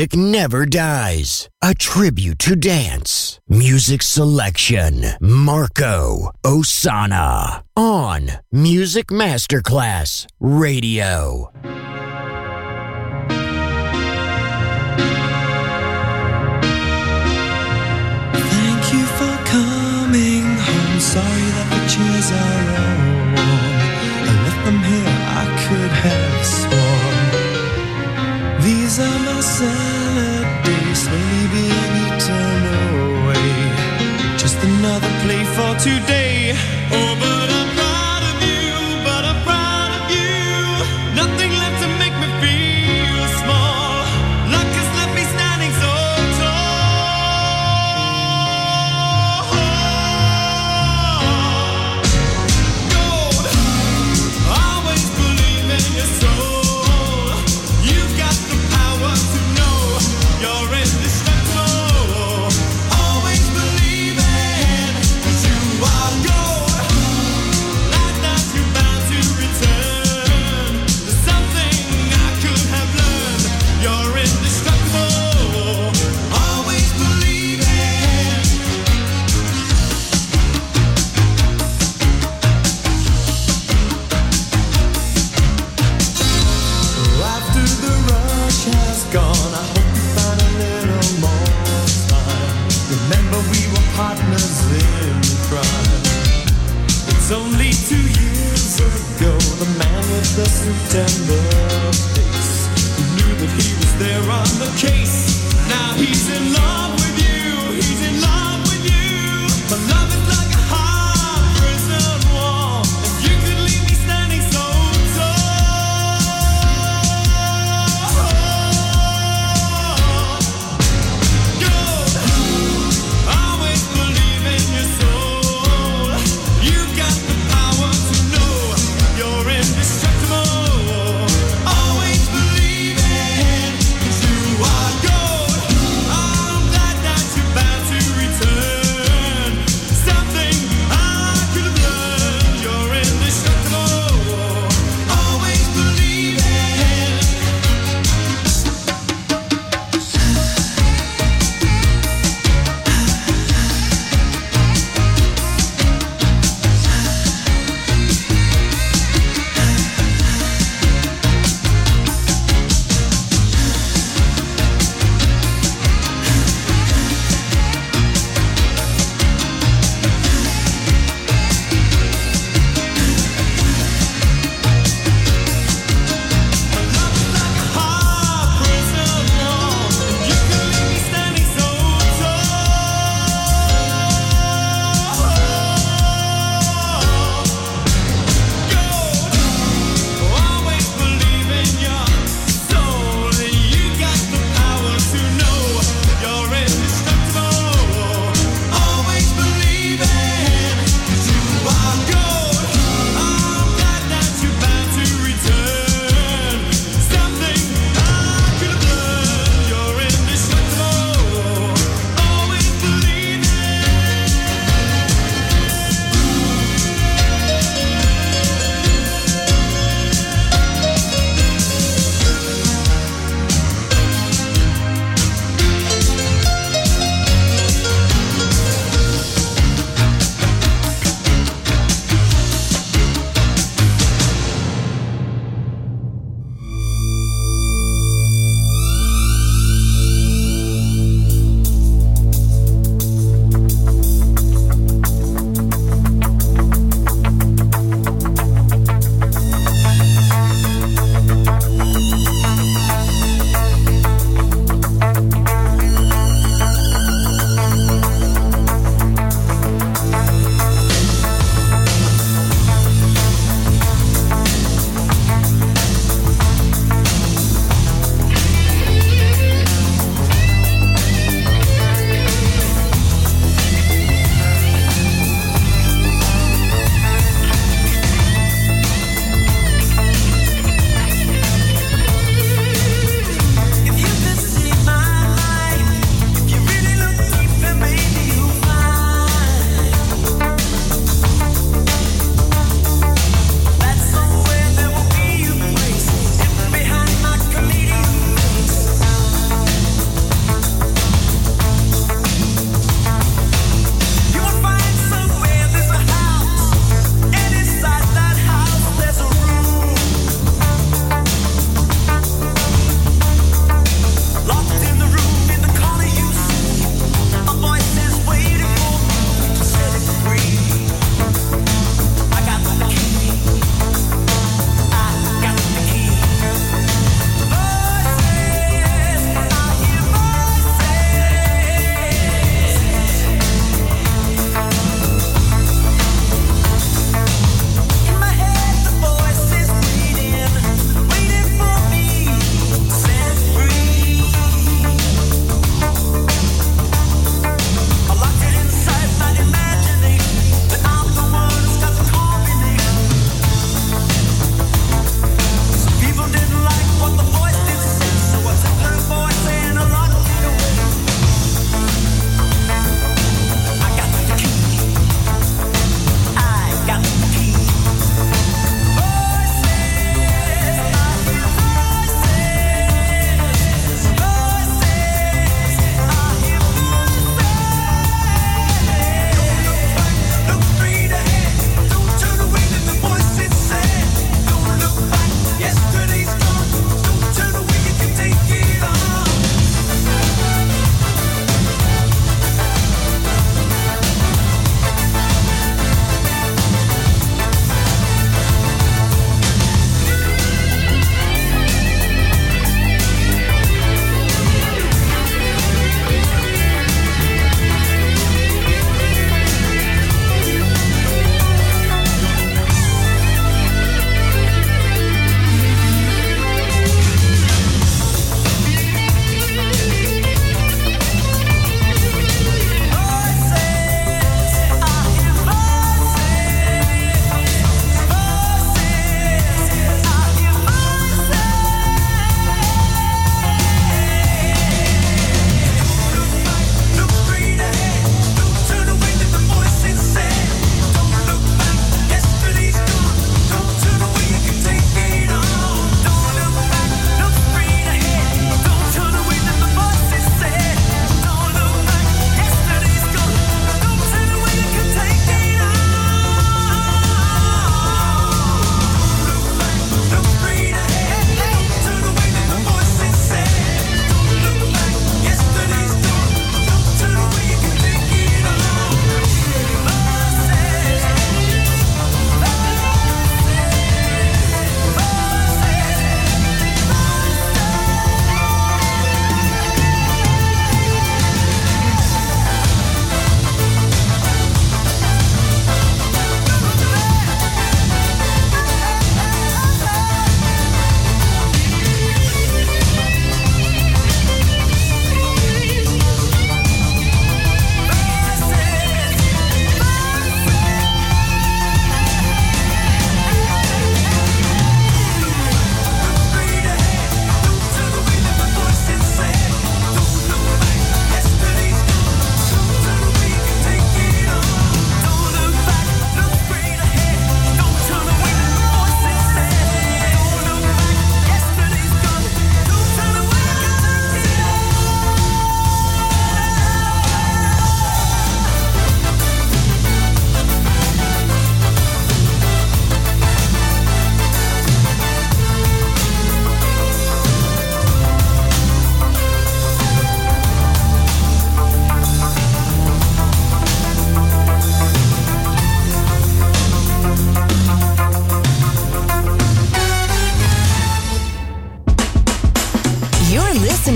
Music never dies. A tribute to dance. Music selection. Marco Ossanna. On Music Masterclass Radio. Thank you for coming home. Sorry today. Oh, but I'm partners in crime. It's only two years ago, the man with the September face knew that he was there on the case. Now he's in love with you,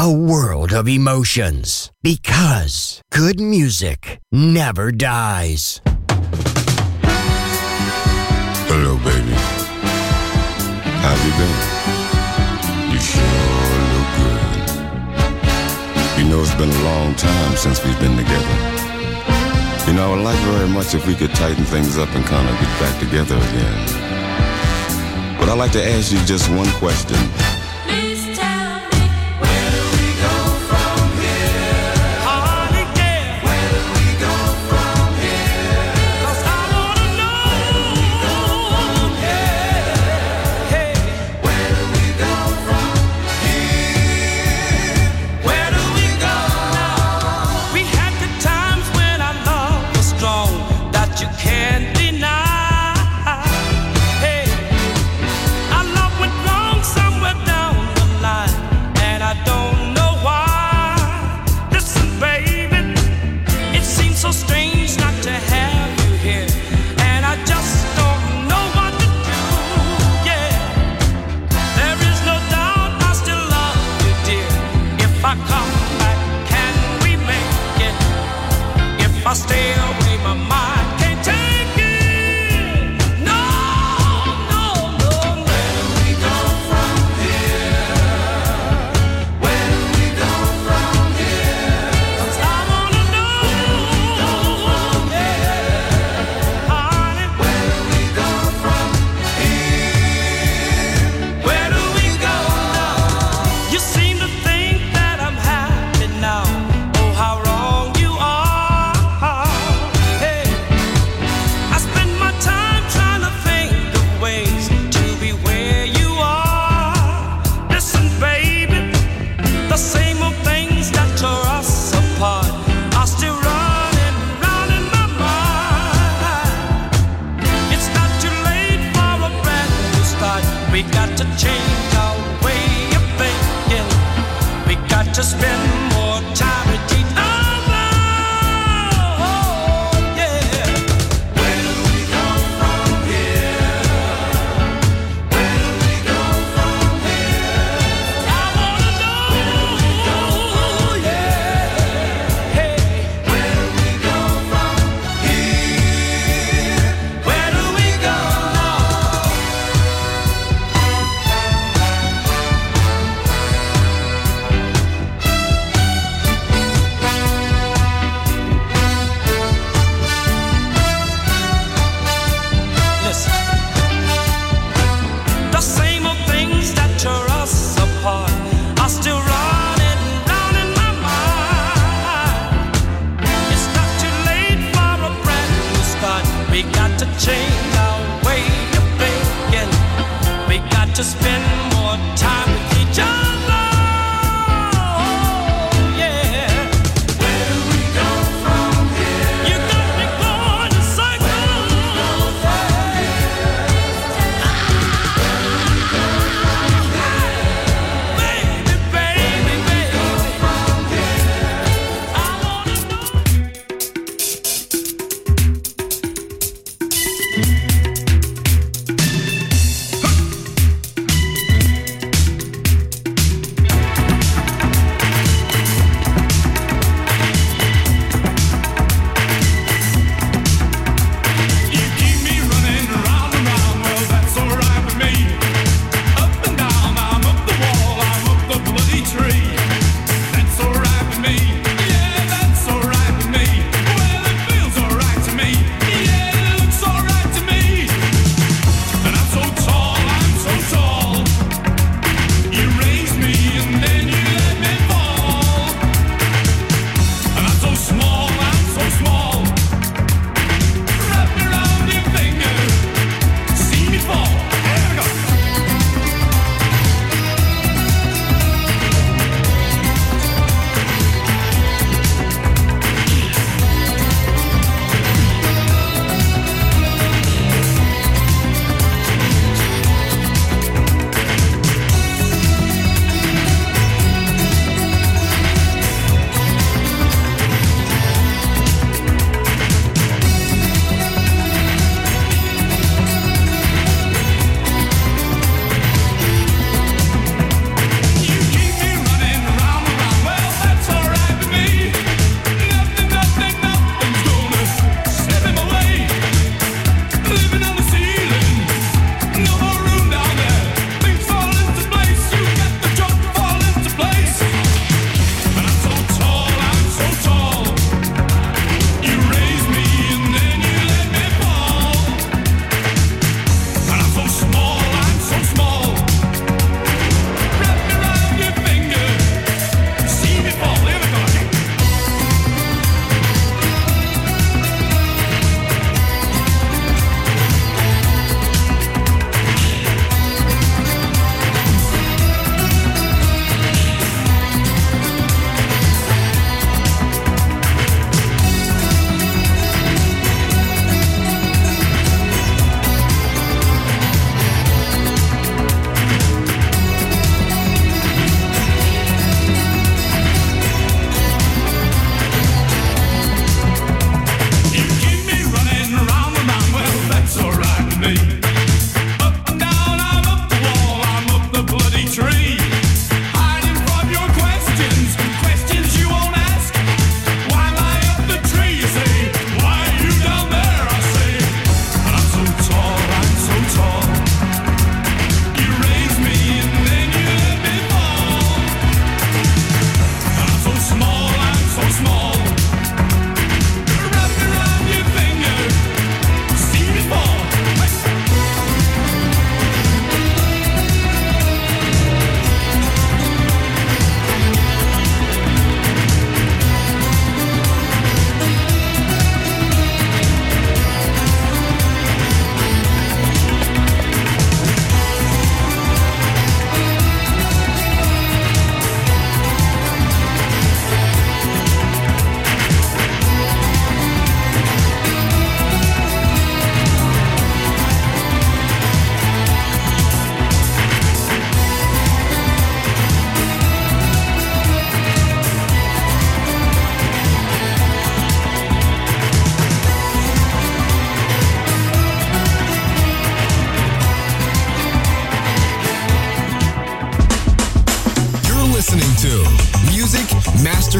A world of emotions. Because good music never dies. Hello, baby. How you been? You sure look good. You know, it's been a long time since we've been together. You know, I would like very much if we could tighten things up and kind of get back together again. But I'd like to ask you just one question.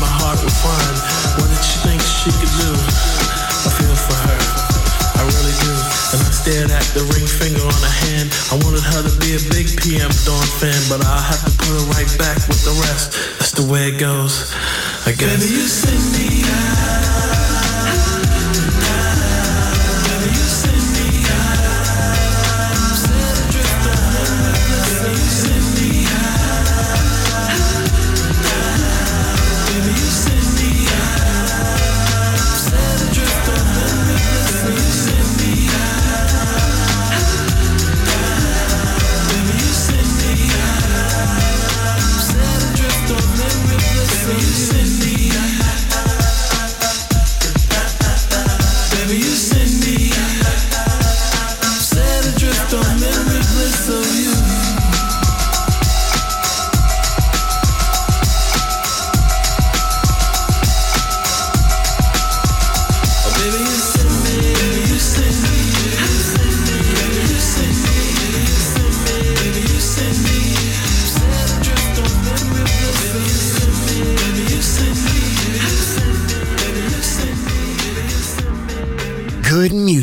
my heart fun. What did she think she could do? I feel for her, I really do. And I at the ring finger on her hand. I wanted her to be a big PM fan, but I to put right back with the rest. That's the way it goes, I guess. Baby, you send me out.